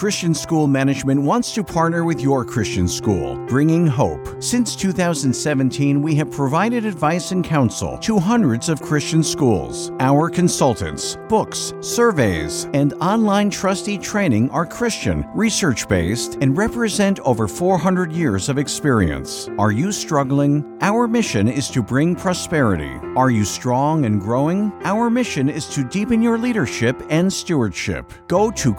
Christian School Management wants to partner with your Christian school, bringing hope. Since 2017, we have provided advice and counsel to hundreds of Christian schools. Our consultants, books, surveys, and online trustee training are Christian, research based, and represent over 400 years of experience. Are you struggling? Our mission is to bring prosperity. Are you strong and growing? Our mission is to deepen your leadership and stewardship. Go to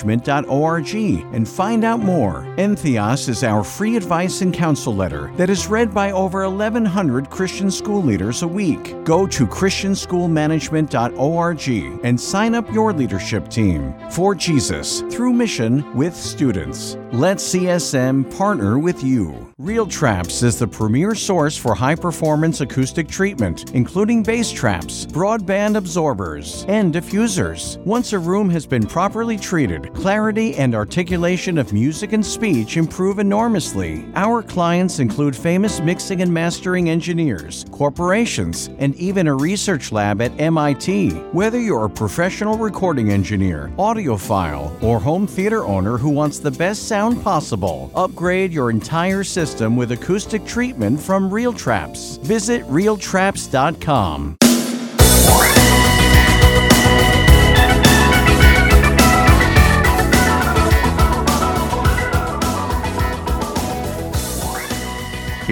ChristianschoolManagement.org and find out more. Entheos is our free advice and counsel letter that is read by over 1,100 Christian school leaders a week. Go to ChristianschoolManagement.org and sign up your leadership team for Jesus through mission with students. Let CSM partner with you. Real Traps is the premier source for high performance acoustic treatment, including bass traps, broadband absorbers, and diffusers. Once a room has been properly treated, clarity and articulation of music and speech improve enormously. Our clients include famous mixing and mastering engineers, corporations, and even a research lab at MIT. Whether you're a professional recording engineer, audiophile, or home theater owner who wants the best sound possible, upgrade your entire system with acoustic treatment from Real Traps. Visit realtraps.com.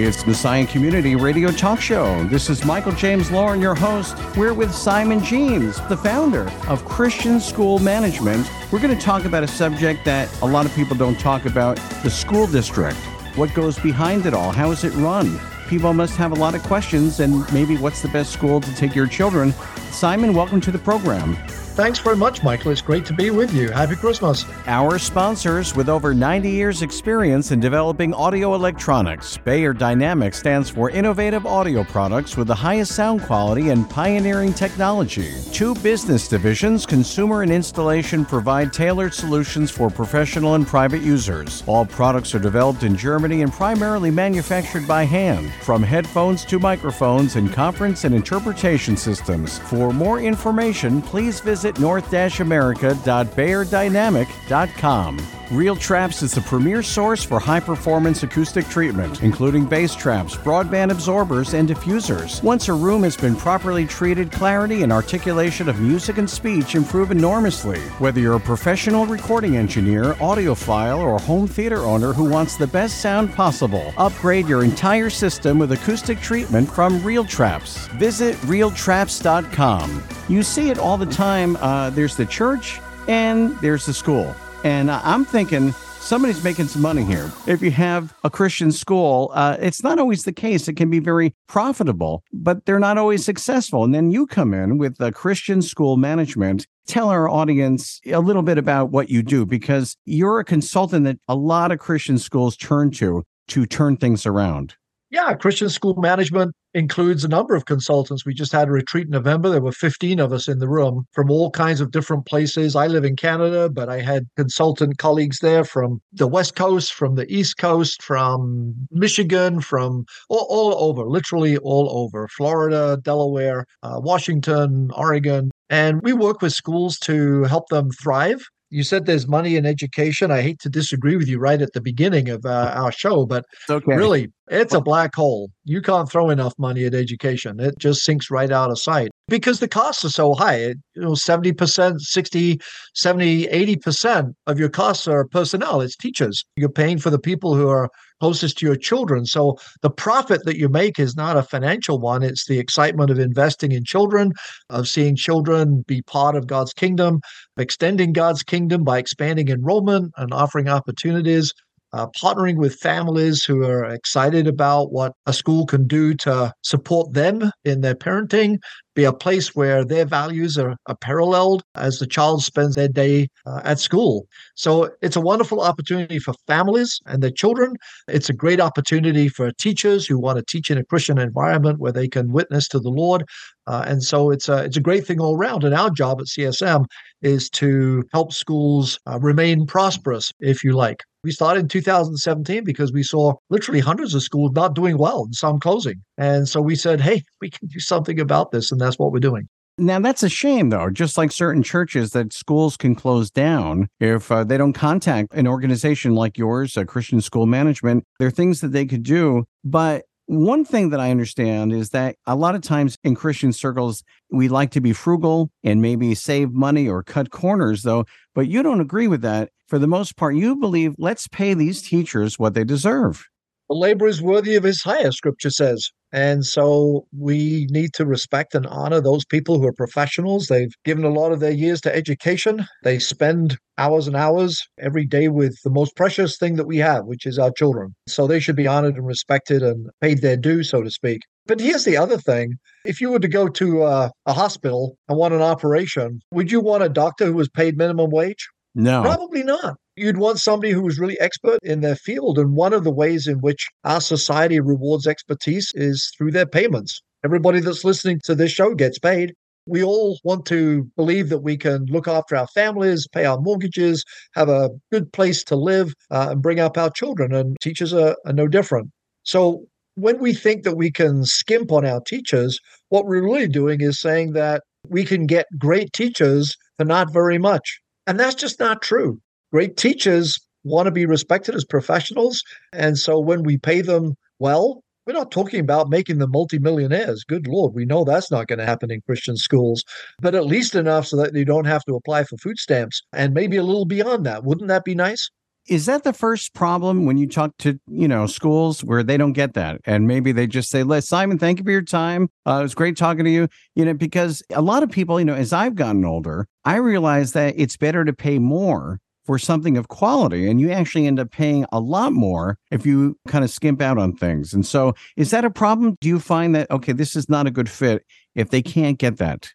It's the Messiah Community Radio Talk Show. This is Michael James Lauren, your host. We're with Simon James, the founder of Christian School Management. We're going to talk about a subject that a lot of people don't talk about the school district. What goes behind it all? How is it run? People must have a lot of questions, and maybe what's the best school to take your children? Simon, welcome to the program. Thanks very much, Michael. It's great to be with you. Happy Christmas. Our sponsors, with over 90 years' experience in developing audio electronics, Beyerdynamic stands for innovative audio products with the highest sound quality and pioneering technology. Two business divisions, consumer and installation, provide tailored solutions for professional and private users. All products are developed in Germany and primarily manufactured by hand, from headphones to microphones and conference and interpretation systems. For more information, please visit north-america.beyerdynamic.com. Real Traps is the premier source for high performance acoustic treatment, including bass traps, broadband absorbers, and diffusers. Once a room has been properly treated, clarity and articulation of music and speech improve enormously. Whether you're a professional recording engineer, audiophile, or home theater owner who wants the best sound possible, upgrade your entire system with acoustic treatment from Real Traps. Visit realtraps.com. You see it all the time. Uh, there's the church and there's the school. And I'm thinking somebody's making some money here. If you have a Christian school, uh, it's not always the case. It can be very profitable, but they're not always successful. And then you come in with a Christian school management. Tell our audience a little bit about what you do because you're a consultant that a lot of Christian schools turn to to turn things around. Yeah, Christian school management includes a number of consultants. We just had a retreat in November. There were 15 of us in the room from all kinds of different places. I live in Canada, but I had consultant colleagues there from the West Coast, from the East Coast, from Michigan, from all, all over, literally all over Florida, Delaware, uh, Washington, Oregon. And we work with schools to help them thrive you said there's money in education. I hate to disagree with you right at the beginning of uh, our show, but okay. really, it's a black hole. You can't throw enough money at education. It just sinks right out of sight because the costs are so high. It, You know, 70%, 60, 70, 80% of your costs are personnel. It's teachers. You're paying for the people who are closest to your children. So the profit that you make is not a financial one. It's the excitement of investing in children, of seeing children be part of God's kingdom, extending God's kingdom by expanding enrollment and offering opportunities uh, partnering with families who are excited about what a school can do to support them in their parenting, be a place where their values are, are paralleled as the child spends their day uh, at school. So it's a wonderful opportunity for families and their children. It's a great opportunity for teachers who want to teach in a Christian environment where they can witness to the Lord. Uh, and so it's a, it's a great thing all around. And our job at CSM is to help schools uh, remain prosperous, if you like. We started in 2017 because we saw literally hundreds of schools not doing well and some closing. And so we said, hey, we can do something about this. And that's what we're doing. Now, that's a shame, though. Just like certain churches, that schools can close down if uh, they don't contact an organization like yours, a Christian school management. There are things that they could do. But one thing that I understand is that a lot of times in Christian circles, we like to be frugal and maybe save money or cut corners, though. But you don't agree with that. For the most part, you believe let's pay these teachers what they deserve. The labor is worthy of his hire, scripture says. And so we need to respect and honor those people who are professionals. They've given a lot of their years to education. They spend hours and hours every day with the most precious thing that we have, which is our children. So they should be honored and respected and paid their due, so to speak. But here's the other thing. If you were to go to a, a hospital and want an operation, would you want a doctor who was paid minimum wage? No. Probably not. You'd want somebody who was really expert in their field. And one of the ways in which our society rewards expertise is through their payments. Everybody that's listening to this show gets paid. We all want to believe that we can look after our families, pay our mortgages, have a good place to live, uh, and bring up our children. And teachers are, are no different. So when we think that we can skimp on our teachers, what we're really doing is saying that we can get great teachers for not very much. And that's just not true. Great teachers want to be respected as professionals. And so when we pay them well, we're not talking about making them multimillionaires. Good Lord, we know that's not going to happen in Christian schools, but at least enough so that they don't have to apply for food stamps and maybe a little beyond that. Wouldn't that be nice? is that the first problem when you talk to you know schools where they don't get that and maybe they just say let simon thank you for your time uh, it was great talking to you you know because a lot of people you know as i've gotten older i realize that it's better to pay more for something of quality and you actually end up paying a lot more if you kind of skimp out on things and so is that a problem do you find that okay this is not a good fit if they can't get that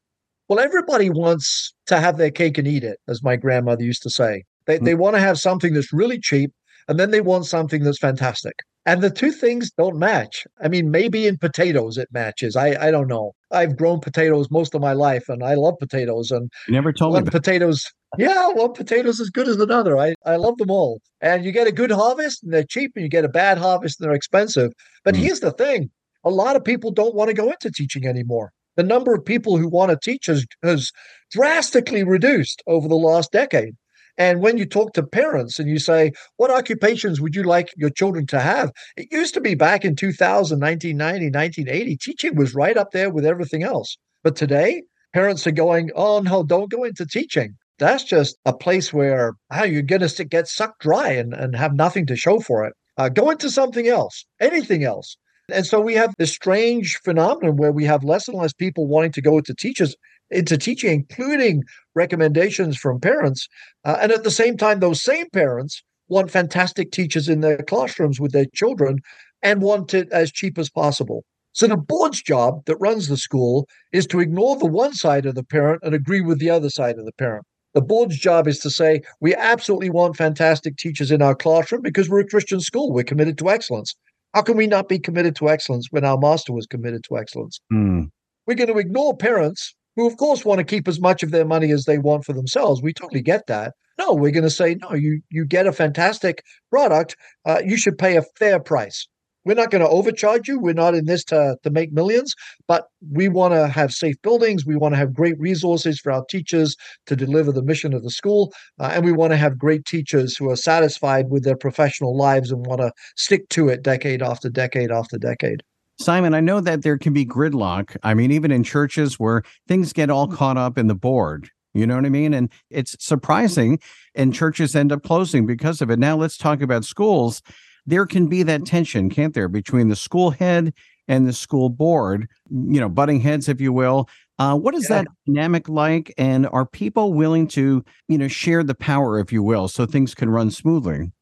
well everybody wants to have their cake and eat it as my grandmother used to say they, mm. they want to have something that's really cheap and then they want something that's fantastic. And the two things don't match. I mean, maybe in potatoes it matches. I, I don't know. I've grown potatoes most of my life and I love potatoes. And you never told me potatoes. Yeah, one potato's as good as another. I, I love them all. And you get a good harvest and they're cheap, and you get a bad harvest and they're expensive. But mm. here's the thing a lot of people don't want to go into teaching anymore. The number of people who want to teach has, has drastically reduced over the last decade. And when you talk to parents and you say, what occupations would you like your children to have? It used to be back in 2000, 1990, 1980, teaching was right up there with everything else. But today, parents are going, oh, no, don't go into teaching. That's just a place where oh, you're going to get sucked dry and, and have nothing to show for it. Uh, go into something else, anything else. And so we have this strange phenomenon where we have less and less people wanting to go into teachers into teaching, including recommendations from parents. Uh, and at the same time, those same parents want fantastic teachers in their classrooms with their children and want it as cheap as possible. So the board's job that runs the school is to ignore the one side of the parent and agree with the other side of the parent. The board's job is to say, we absolutely want fantastic teachers in our classroom because we're a Christian school. We're committed to excellence. How can we not be committed to excellence when our master was committed to excellence? Mm. We're going to ignore parents who of course want to keep as much of their money as they want for themselves. We totally get that. No, we're going to say no. You you get a fantastic product. Uh, you should pay a fair price. We're not going to overcharge you. We're not in this to, to make millions, but we want to have safe buildings. We want to have great resources for our teachers to deliver the mission of the school. Uh, and we want to have great teachers who are satisfied with their professional lives and want to stick to it decade after decade after decade. Simon, I know that there can be gridlock. I mean, even in churches where things get all mm. caught up in the board. You know what I mean? And it's surprising, and churches end up closing because of it. Now, let's talk about schools. There can be that tension, can't there, between the school head and the school board, you know, butting heads, if you will. Uh, what is yeah. that dynamic like? And are people willing to, you know, share the power, if you will, so things can run smoothly?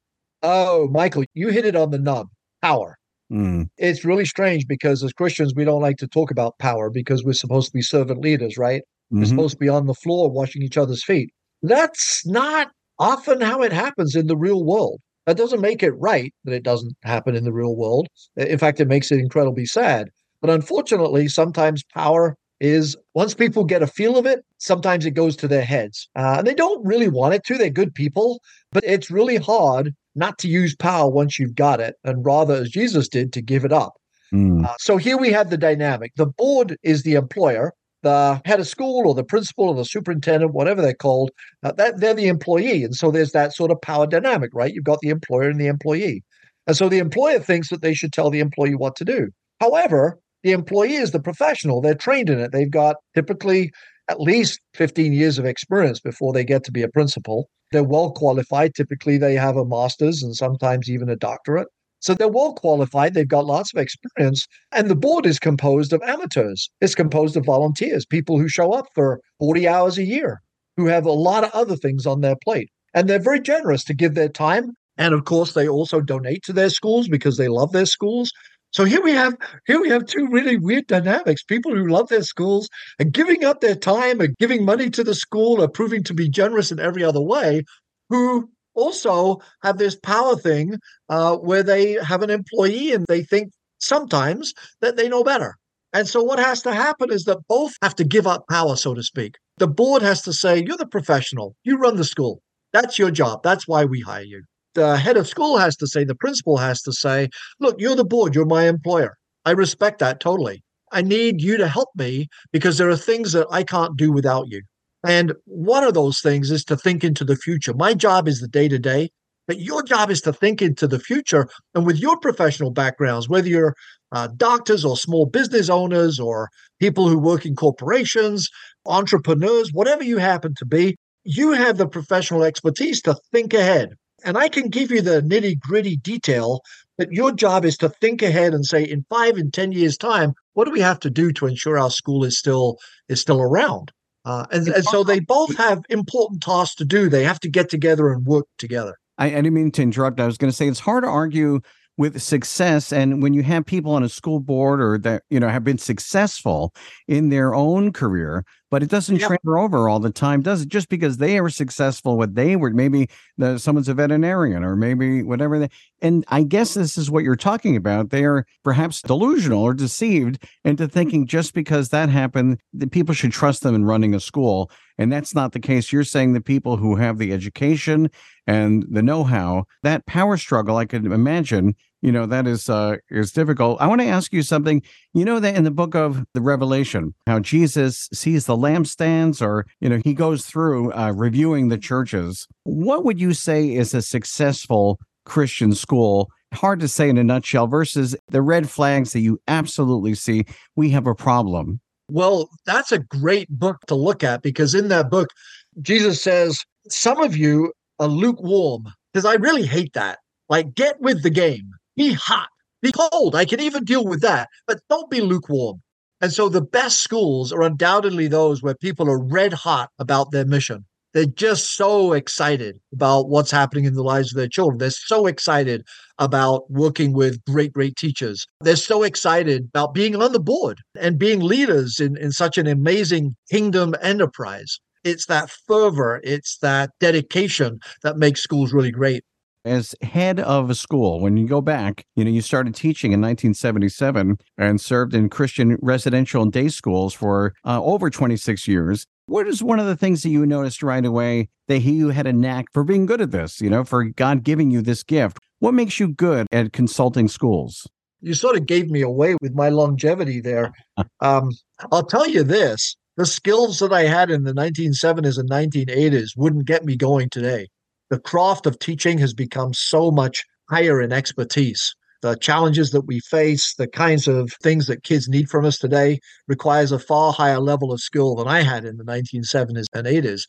Oh, Michael, you hit it on the nub power. Mm. It's really strange because as Christians, we don't like to talk about power because we're supposed to be servant leaders, right? Mm-hmm. We're supposed to be on the floor washing each other's feet. That's not often how it happens in the real world. That doesn't make it right that it doesn't happen in the real world. In fact, it makes it incredibly sad. But unfortunately, sometimes power is once people get a feel of it, sometimes it goes to their heads. Uh, and they don't really want it to. They're good people, but it's really hard not to use power once you've got it, and rather, as Jesus did, to give it up. Mm. Uh, so here we have the dynamic. The board is the employer, the head of school or the principal or the superintendent, whatever they're called, uh, that they're the employee. And so there's that sort of power dynamic, right? You've got the employer and the employee. And so the employer thinks that they should tell the employee what to do. However, the employee is the professional. They're trained in it. They've got typically at least 15 years of experience before they get to be a principal. They're well qualified. Typically, they have a master's and sometimes even a doctorate. So they're well qualified. They've got lots of experience. And the board is composed of amateurs, it's composed of volunteers, people who show up for 40 hours a year, who have a lot of other things on their plate. And they're very generous to give their time. And of course, they also donate to their schools because they love their schools. So here we have here we have two really weird dynamics: people who love their schools and giving up their time and giving money to the school or proving to be generous in every other way, who also have this power thing uh, where they have an employee and they think sometimes that they know better. And so what has to happen is that both have to give up power, so to speak. The board has to say, "You're the professional. You run the school. That's your job. That's why we hire you." The head of school has to say, the principal has to say, look, you're the board, you're my employer. I respect that totally. I need you to help me because there are things that I can't do without you. And one of those things is to think into the future. My job is the day to day, but your job is to think into the future. And with your professional backgrounds, whether you're uh, doctors or small business owners or people who work in corporations, entrepreneurs, whatever you happen to be, you have the professional expertise to think ahead and I can give you the nitty gritty detail, but your job is to think ahead and say, in five and ten years' time, what do we have to do to ensure our school is still is still around? Uh, and, and so they both have important tasks to do. They have to get together and work together. I, I didn't mean to interrupt. I was going to say it's hard to argue with success and when you have people on a school board or that you know have been successful in their own career but it doesn't yep. transfer over all the time does it? Just because they were successful what they were maybe the, someone's a veterinarian or maybe whatever they and i guess this is what you're talking about they are perhaps delusional or deceived into mm-hmm. thinking just because that happened that people should trust them in running a school and that's not the case. You're saying the people who have the education and the know-how that power struggle i could imagine you know that is uh is difficult. I want to ask you something. You know that in the book of the revelation how jesus sees the lampstands or you know he goes through uh, reviewing the churches. What would you say is a successful christian school? Hard to say in a nutshell versus the red flags that you absolutely see. We have a problem. Well that's a great book to look at because in that book jesus says some of you are lukewarm. Because i really hate that. Like get with the game be hot, be cold. I can even deal with that, but don't be lukewarm. And so the best schools are undoubtedly those where people are red hot about their mission. They're just so excited about what's happening in the lives of their children. They're so excited about working with great, great teachers. They're so excited about being on the board and being leaders in, in such an amazing kingdom enterprise. It's that fervor, it's that dedication that makes schools really great as head of a school, when you go back, you know, you started teaching in 1977 and served in Christian residential and day schools for uh, over 26 years. What is one of the things that you noticed right away that you had a knack for being good at this, you know, for God giving you this gift? What makes you good at consulting schools? You sort of gave me away with my longevity there. um, I'll tell you this the skills that I had in the 1970s and 1980s wouldn't get me going today the craft of teaching has become so much higher in expertise. The challenges that we face, the kinds of things that kids need from us today requires a far higher level of skill than I had in the 1970s and 80s.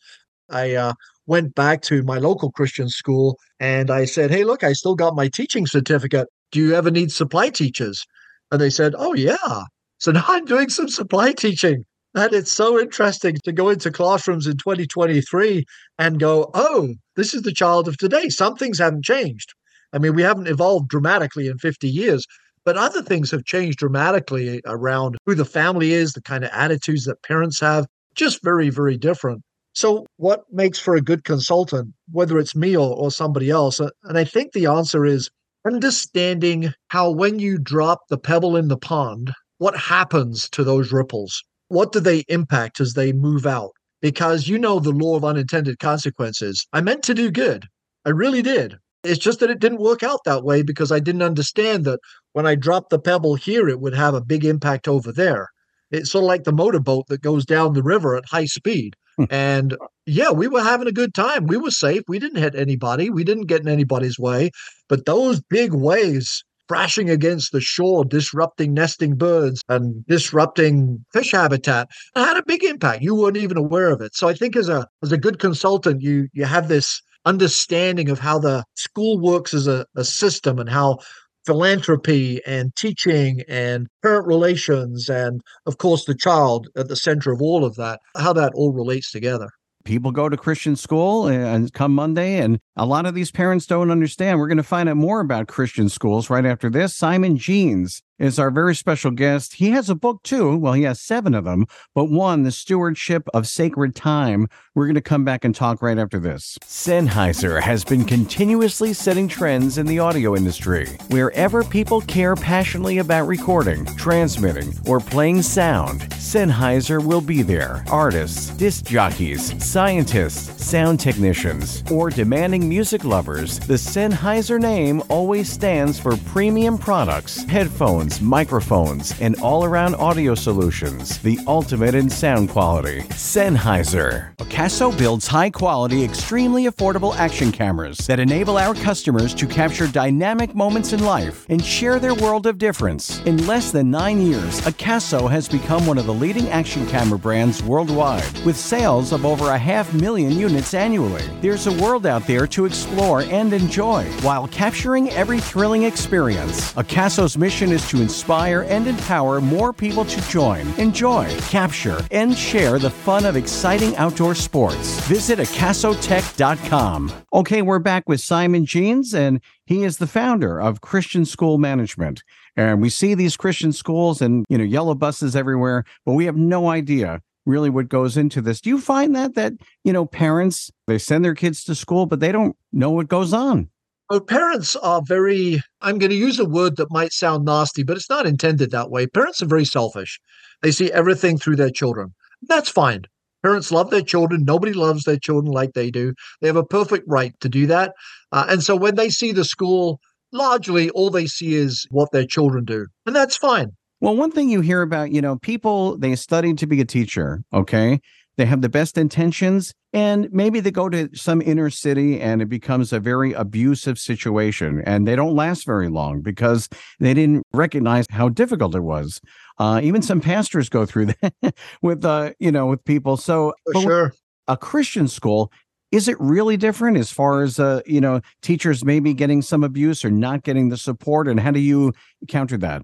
I uh, went back to my local Christian school and I said, Hey, look, I still got my teaching certificate. Do you ever need supply teachers? And they said, Oh, yeah. So now I'm doing some supply teaching. And it's so interesting to go into classrooms in 2023 and go, oh, this is the child of today. Some things haven't changed. I mean, we haven't evolved dramatically in 50 years, but other things have changed dramatically around who the family is, the kind of attitudes that parents have, just very, very different. So, what makes for a good consultant, whether it's me or, or somebody else? And I think the answer is understanding how when you drop the pebble in the pond, what happens to those ripples? What do they impact as they move out? Because you know the law of unintended consequences. I meant to do good. I really did. It's just that it didn't work out that way because I didn't understand that when I dropped the pebble here, it would have a big impact over there. It's sort of like the motorboat that goes down the river at high speed. Hmm. and yeah, we were having a good time. We were safe. We didn't hit anybody. We didn't get in anybody's way. But those big waves crashing against the shore, disrupting nesting birds and disrupting fish habitat had a big impact. You weren't even aware of it. So I think as a as a good consultant, you you have this understanding of how the school works as a, a system and how philanthropy and teaching and parent relations and of course the child at the center of all of that how that all relates together people go to Christian school eh, and come Monday, and a lot of these parents don't understand. We're going to find out more about Christian schools right after this. Simon Jeynes is our very special guest. He has a book too. Well, he has seven of them, but one, The Stewardship of Sacred Time. We're going to come back and talk right after this. Sennheiser has been continuously setting trends in the audio industry. Wherever people care passionately about recording, transmitting, or playing sound, Sennheiser will be there. Artists, disc jockeys, scientists, sound technicians, or demanding music lovers, the Sennheiser name always stands for premium products, headphones, headphones, microphones, and all around audio solutions, the ultimate in sound quality. Sennheiser. AKASO builds high quality, extremely affordable action cameras that enable our customers to capture dynamic moments in life and share their world of difference. In less than nine years, AKASO has become one of the leading action camera brands worldwide, with sales of over a half million units annually. There's a world out there to explore and enjoy while capturing every thrilling experience. AKASO's mission is to to inspire and empower more people to join, enjoy, capture, and share the fun of exciting outdoor sports. Visit akasotech.com. Okay, we're back with Simon Jeynes, and he is the founder of Christian School Management. And we see these Christian schools and, you know, yellow buses everywhere, but we have no idea really what goes into this. Do you find that that, you know, parents they send their kids to school but they don't know what goes on? Well, parents are very, I'm going to use a word that might sound nasty, but it's not intended that way. Parents are very selfish. They see everything through their children. That's fine. Parents love their children. Nobody loves their children like they do. They have a perfect right to do that. Uh, and so when they see the school, largely all they see is what their children do. And that's fine. Well, one thing you hear about, you know, people, they study to be a teacher, okay? They have the best intentions, and maybe they go to some inner city and it becomes a very abusive situation, and they don't last very long because they didn't recognize how difficult it was. Uh, even some pastors go through that with, uh, you know, with people. So, sure. a Christian school, is it really different as far as uh, you know teachers maybe getting some abuse or not getting the support and how do you counter that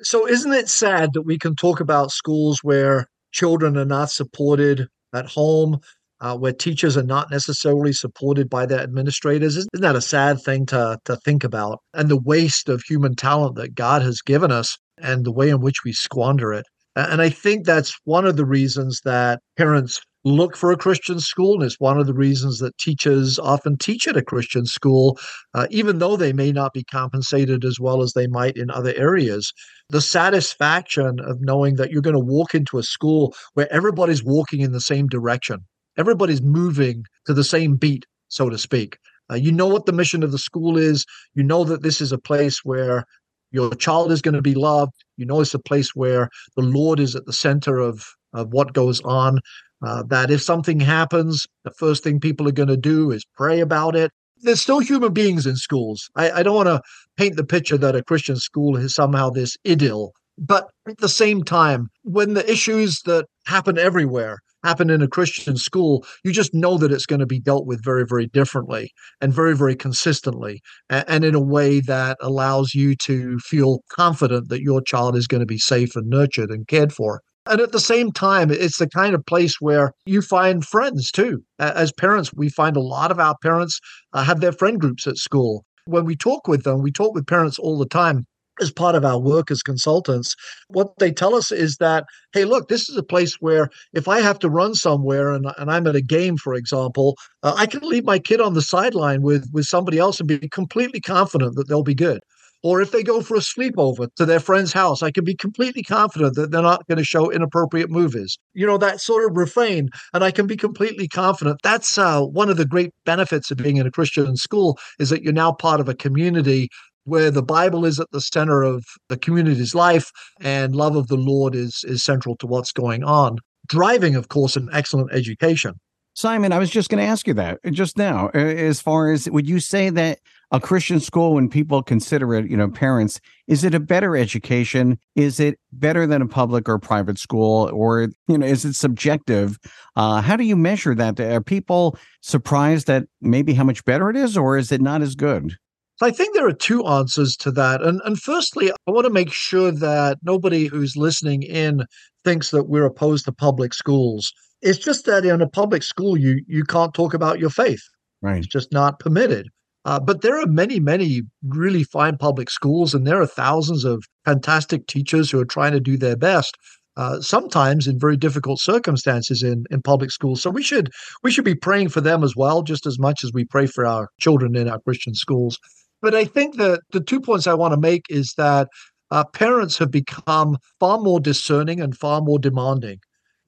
so isn't it sad that we can talk about schools where children are not supported at home, uh, where teachers are not necessarily supported by their administrators. Isn't that a sad thing to, to think about? And the waste of human talent that God has given us and the way in which we squander it. And I think that's one of the reasons that parents look for a Christian school. And it's one of the reasons that teachers often teach at a Christian school, uh, even though they may not be compensated as well as they might in other areas. The satisfaction of knowing that you're going to walk into a school where everybody's walking in the same direction, everybody's moving to the same beat, so to speak. Uh, you know what the mission of the school is. You know that this is a place where your child is going to be loved. You know it's a place where the Lord is at the center of, of what goes on. Uh, that if something happens, the first thing people are going to do is pray about it. There's still human beings in schools. I, I don't want to paint the picture that a Christian school is somehow this idyll. But at the same time, when the issues that happen everywhere happen in a Christian school, you just know that it's going to be dealt with very, very differently and very, very consistently, and, in a way that allows you to feel confident that your child is going to be safe and nurtured and cared for. And at the same time, it's the kind of place where you find friends too. As parents, we find a lot of our parents uh, have their friend groups at school. When we talk with them, we talk with parents all the time as part of our work as consultants, what they tell us is that, hey, look, this is a place where if I have to run somewhere and, and I'm at a game, for example, uh, I can leave my kid on the sideline with, with somebody else and be completely confident that they'll be good. Or if they go for a sleepover to their friend's house, I can be completely confident that they're not going to show inappropriate movies. You know, that sort of refrain. And I can be completely confident. That's uh, one of the great benefits of being in a Christian school is that you're now part of a community where the Bible is at the center of the community's life and love of the Lord is is central to what's going on. Driving, of course, an excellent education. Simon, I was just going to ask you that uh, just now. Uh, as far as would you say that a Christian school, when people consider it, you know, parents, is it a better education? Is it better than a public or private school? Or, you know, is it subjective? Uh, how do you measure that? Uh, are people surprised at maybe how much better it is, or is it not as good? I think there are two answers to that. And, and firstly, I want to make sure that nobody who's listening in thinks that we're opposed to public schools. It's just that in a public school, you you can't talk about your faith. Right. It's just not permitted. Uh, but there are many, many really fine public schools, and there are thousands of fantastic teachers who are trying to do their best. Uh, sometimes in very difficult circumstances in, in public schools. So we should we should be praying for them as well, just as much as we pray for our children in our Christian schools. But I think that the two points I want to make is that uh, parents have become far more discerning and far more demanding.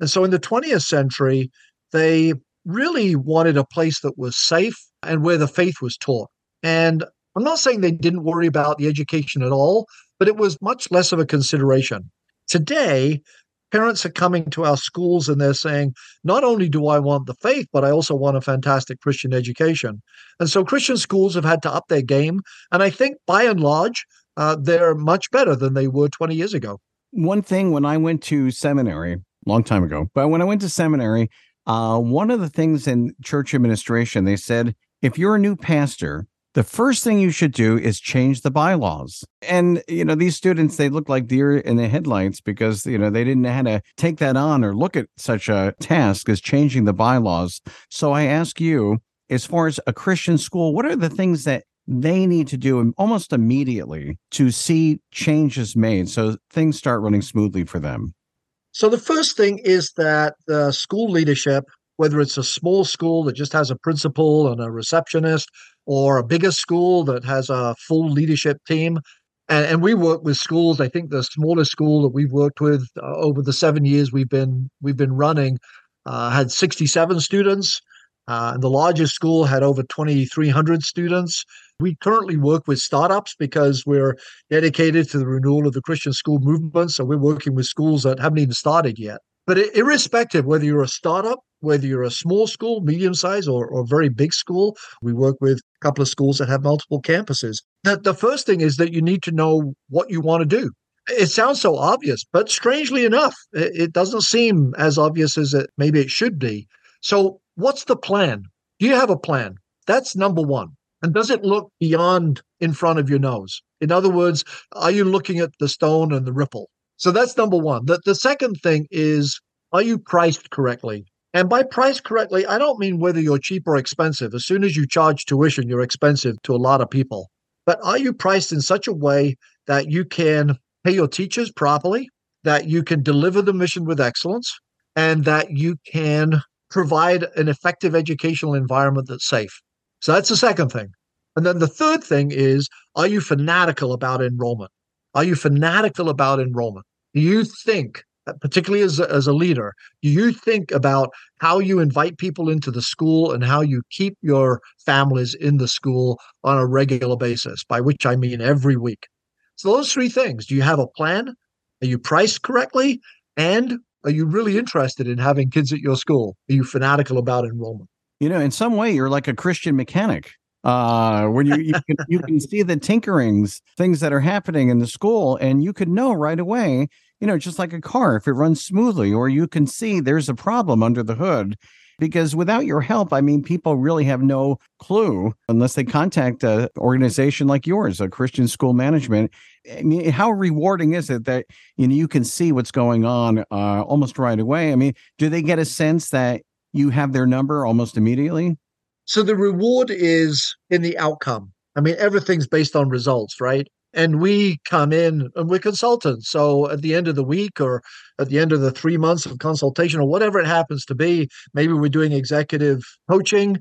And so in the 20th century, they really wanted a place that was safe and where the faith was taught. And I'm not saying they didn't worry about the education at all, but it was much less of a consideration. Today, parents are coming to our schools and they're saying, not only do I want the faith, but I also want a fantastic Christian education. And so Christian schools have had to up their game. And I think by and large, uh, they're much better than they were 20 years ago. One thing when I went to seminary, long time ago, but when I went to seminary, uh, one of the things in church administration, they said, if you're a new pastor, the first thing you should do is change the bylaws. And, you know, these students, they look like deer in the headlights because, you know, they didn't know how to take that on or look at such a task as changing the bylaws. So I ask you, as far as a Christian school, what are the things that they need to do almost immediately to see changes made so things start running smoothly for them? So the first thing is that the school leadership whether it's a small school that just has a principal and a receptionist, or a bigger school that has a full leadership team. And, and we work with schools. I think the smallest school that we've worked with uh, over the seven years we've been we've been running uh, had 67 students. Uh, and the largest school had over 2,300 students. We currently work with startups because we're dedicated to the renewal of the Christian school movement. So we're working with schools that haven't even started yet. But irrespective whether you're a startup whether you're a small school, medium size, or, or very big school. We work with a couple of schools that have multiple campuses. The, the first thing is that you need to know what you want to do. It sounds so obvious, but strangely enough, it, it doesn't seem as obvious as it maybe it should be. So, what's the plan? Do you have a plan? That's number one. And does it look beyond in front of your nose? In other words, are you looking at the stone and the ripple? So that's number one. The, the second thing is, are you priced correctly? And by priced correctly, I don't mean whether you're cheap or expensive. As soon as you charge tuition, you're expensive to a lot of people. But are you priced in such a way that you can pay your teachers properly, that you can deliver the mission with excellence, and that you can provide an effective educational environment that's safe? So that's the second thing. And then the third thing is are you fanatical about enrollment? Are you fanatical about enrollment? Do you think particularly as a, as a leader, do you think about how you invite people into the school and how you keep your families in the school on a regular basis, by which I mean every week? So, those three things do you have a plan? Are you priced correctly? And are you really interested in having kids at your school? Are you fanatical about enrollment? You know, in some way, you're like a Christian mechanic uh when you you can, you can see the tinkerings things that are happening in the school and you could know right away you know, just like a car, if it runs smoothly, or you can see there's a problem under the hood. Because without your help, I mean, people really have no clue unless they contact an organization like yours, a Christian school management. I mean, how rewarding is it that you know you can see what's going on uh, almost right away? I mean, do they get a sense that you have their number almost immediately? So the reward is in the outcome. I mean, everything's based on results, right? And we come in and we're consultants. So at the end of the week or at the end of the three months of consultation or whatever it happens to be, maybe we're doing executive coaching,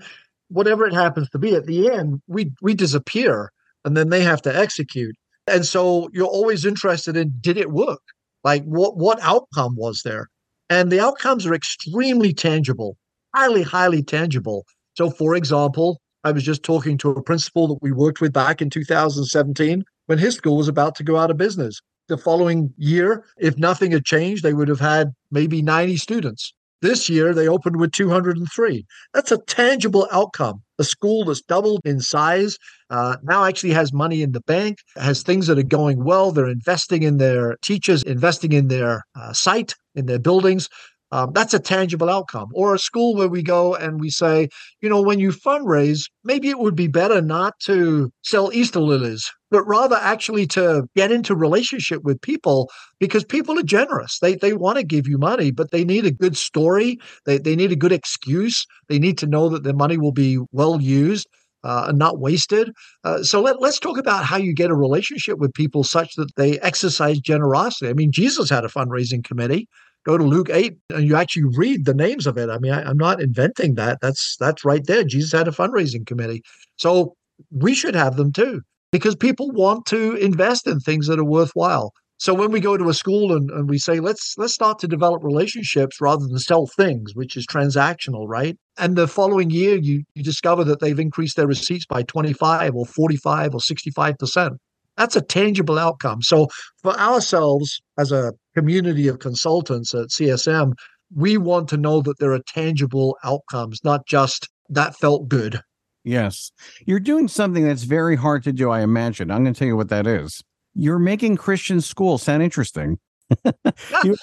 whatever it happens to be, at the end, we we disappear and then they have to execute. And so you're always interested in did it work? Like what what outcome was there? And the outcomes are extremely tangible, highly, highly tangible. So for example, I was just talking to a principal that we worked with back in 2017 when his school was about to go out of business. The following year, if nothing had changed, they would have had maybe 90 students. This year, they opened with 203. That's a tangible outcome. A school that's doubled in size uh, now actually has money in the bank, has things that are going well. They're investing in their teachers, investing in their uh, site, in their buildings. Um, that's a tangible outcome. Or a school where we go and we say, you know, when you fundraise, maybe it would be better not to sell Easter lilies, but rather actually to get into relationship with people because people are generous. They they want to give you money, but they need a good story. They they need a good excuse. They need to know that their money will be well used. Uh, and not wasted. Uh, so let, let's talk about how you get a relationship with people such that they exercise generosity. I mean, Jesus had a fundraising committee go to Luke 8 and you actually read the names of it. I mean, I, am not inventing that. That's that's right there. Jesus had a fundraising committee. So we should have them too, because people want to invest in things that are worthwhile. So when we go to a school and, and we say, let's let's start to develop relationships rather than sell things, which is transactional, right? And the following year you you discover that they've increased their receipts by 25 or 45 or 65 percent. That's a tangible outcome. So for ourselves as a community of consultants at CSM, we want to know that there are tangible outcomes, not just that felt good. Yes. You're doing something that's very hard to do, I imagine. I'm going to tell you what that is. You're making Christian school sound interesting you,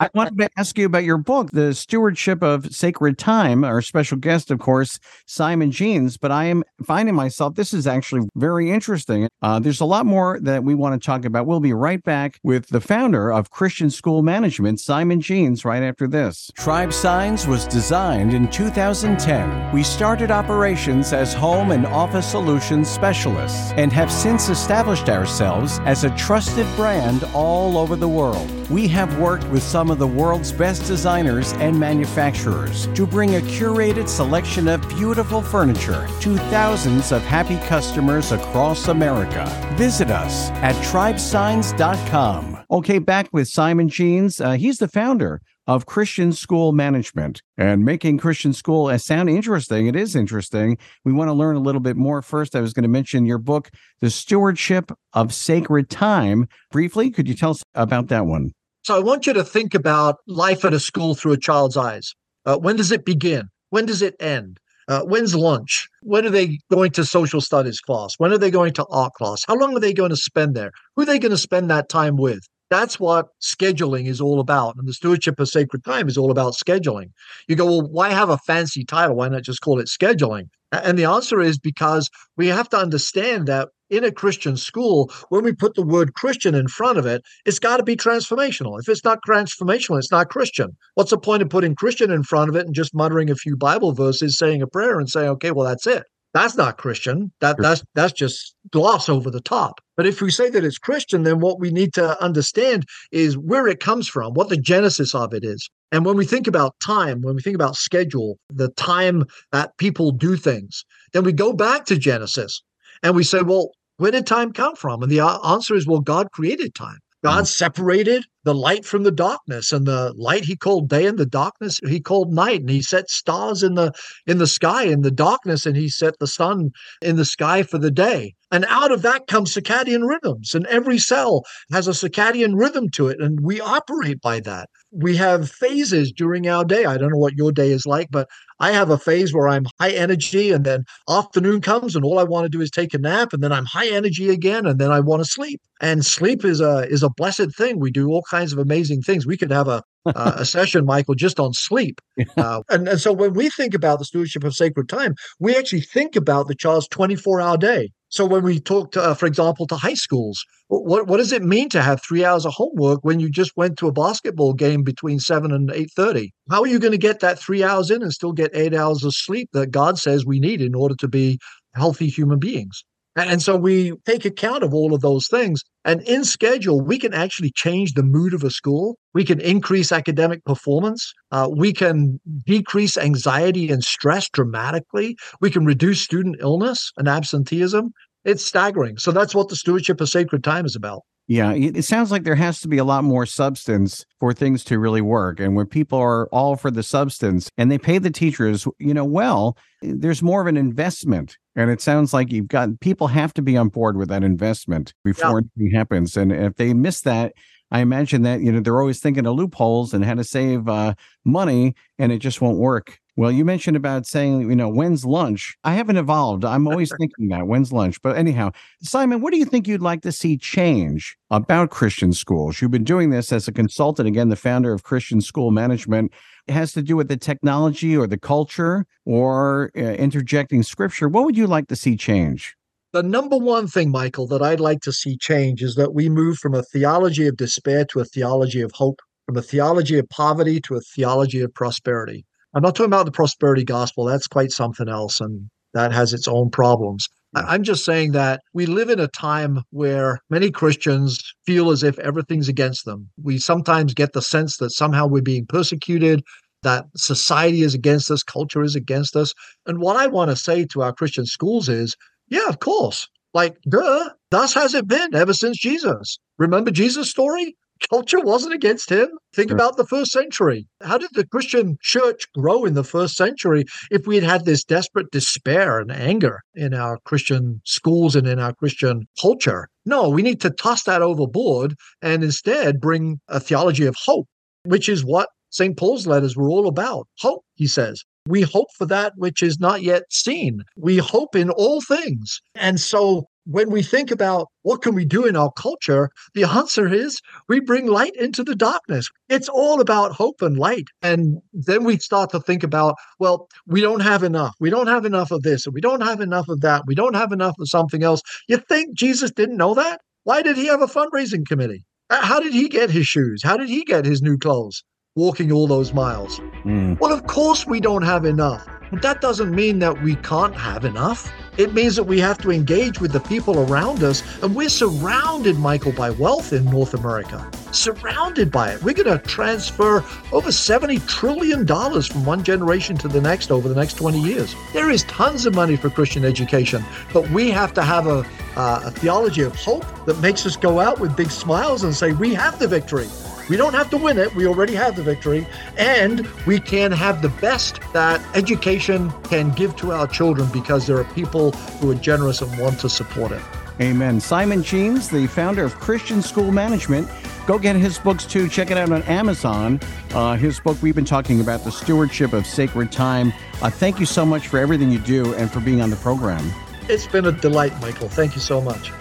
I wanted to ask you about your book, The Stewardship of Sacred Time. Our special guest, of course, Simon Jeynes. But I am finding myself, this is actually very interesting. Uh, there's a lot more that we want to talk about. We'll be right back with the founder of Christian School Management, Simon Jeynes, right after this. Tribesigns was designed in 2010. We started operations as home and office solutions specialists and have since established ourselves as a trusted brand all over the world. We have worked with some of the world's best designers and manufacturers to bring a curated selection of beautiful furniture to thousands of happy customers across America. Visit us at tribesigns.com. Okay, back with Simon Jeynes. Uh, he's the founder of Christian School Management and making Christian School sound interesting. It is interesting. We want to learn a little bit more. First, I was going to mention your book, The Stewardship of Sacred Time. Briefly, could you tell us about that one? So, I want you to think about life at a school through a child's eyes. Uh, when does it begin? When does it end? Uh, when's lunch? When are they going to social studies class? When are they going to art class? How long are they going to spend there? Who are they going to spend that time with? That's what scheduling is all about. And the stewardship of sacred time is all about scheduling. You go, well, why have a fancy title? Why not just call it scheduling? And the answer is because we have to understand that in a Christian school, when we put the word Christian in front of it, it's got to be transformational. If it's not transformational, it's not Christian. What's the point of putting Christian in front of it and just muttering a few Bible verses, saying a prayer, and saying, okay, well, that's it? That's not Christian. That that's that's just gloss over the top. But if we say that it's Christian, then what we need to understand is where it comes from, what the genesis of it is. And when we think about time, when we think about schedule, the time that people do things, then we go back to Genesis and we say, well, where did time come from? And the answer is, well, God created time. God mm-hmm. separated the light from the darkness and the light he called day and the darkness he called night and he set stars in the in the sky in the darkness and he set the sun in the sky for the day and out of that comes circadian rhythms and every cell has a circadian rhythm to it and we operate by that we have phases during our day i don't know what your day is like but I have a phase where I'm high energy and then afternoon comes and all I want to do is take a nap and then I'm high energy again and then I want to sleep. And sleep is a is a blessed thing. We do all kinds of amazing things. We could have a uh, a session, Michael, just on sleep. Uh, and, and so when we think about the stewardship of sacred time, we actually think about the child's 24 hour day. So when we talk to, uh, for example, to high schools, what what does it mean to have three hours of homework when you just went to a basketball game between seven and eight thirty? How are you going to get that three hours in and still get eight hours of sleep that God says we need in order to be healthy human beings? And so we take account of all of those things. And in schedule, we can actually change the mood of a school. We can increase academic performance. Uh, we can decrease anxiety and stress dramatically. We can reduce student illness and absenteeism. It's staggering. So that's what the stewardship of sacred time is about. Yeah, it sounds like there has to be a lot more substance for things to really work. And when people are all for the substance and they pay the teachers, you know, well, there's more of an investment. And it sounds like you've got people have to be on board with that investment before yeah. anything happens. And if they miss that, I imagine that you know they're always thinking of loopholes and how to save uh, money, and it just won't work. Well, you mentioned about saying, you know, when's lunch? I haven't evolved. I'm always thinking that when's lunch. But anyhow, Simon, what do you think you'd like to see change about Christian schools? You've been doing this as a consultant, again, the founder of Christian School Management. It has to do with the technology or the culture or uh, interjecting scripture. What would you like to see change? The number one thing, Michael, that I'd like to see change is that we move from a theology of despair to a theology of hope, from a theology of poverty to a theology of prosperity. I'm not talking about the prosperity gospel. That's quite something else, and that has its own problems. I'm just saying that we live in a time where many Christians feel as if everything's against them. We sometimes get the sense that somehow we're being persecuted, that society is against us, culture is against us. And what I want to say to our Christian schools is yeah, of course. Like, duh, thus has it been ever since Jesus. Remember Jesus' story? Culture wasn't against him. Think sure. about the first century. How did the Christian church grow in the first century if we had had this desperate despair and anger in our Christian schools and in our Christian culture? No, we need to toss that overboard and instead bring a theology of hope, which is what St. Paul's letters were all about. Hope, he says. We hope for that which is not yet seen. We hope in all things. And so when we think about what can we do in our culture, the answer is we bring light into the darkness. It's all about hope and light. And then we start to think about, well, we don't have enough. We don't have enough of this, we don't have enough of that. We don't have enough of something else. You think Jesus didn't know that? Why did he have a fundraising committee? How did he get his shoes? How did he get his new clothes? Walking all those miles. Mm. Well, of course, we don't have enough. But that doesn't mean that we can't have enough. It means that we have to engage with the people around us. And we're surrounded, Michael, by wealth in North America. Surrounded by it. We're going to transfer over $70 trillion from one generation to the next over the next 20 years. There is tons of money for Christian education, but we have to have a, uh, a theology of hope that makes us go out with big smiles and say, We have the victory. We don't have to win it. We already have the victory. And we can have the best that education can give to our children because there are people who are generous and want to support it. Amen. Simon Jeynes, the founder of Christian School Management. Go get his books too. Check it out on Amazon. Uh, his book, we've been talking about the stewardship of sacred time. Uh, thank you so much for everything you do and for being on the program. It's been a delight, Michael. Thank you so much.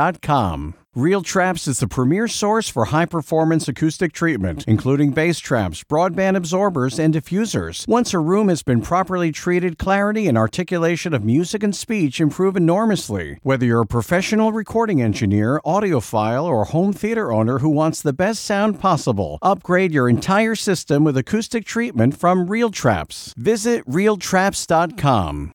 america.beyerdynamic.com. Real Traps is the premier source for high performance acoustic treatment, including bass traps, broadband absorbers, and diffusers. Once a room has been properly treated, clarity and articulation of music and speech improve enormously. Whether you're a professional recording engineer, audiophile, or home theater owner who wants the best sound possible, upgrade your entire system with acoustic treatment from Real Traps. Visit realtraps.com.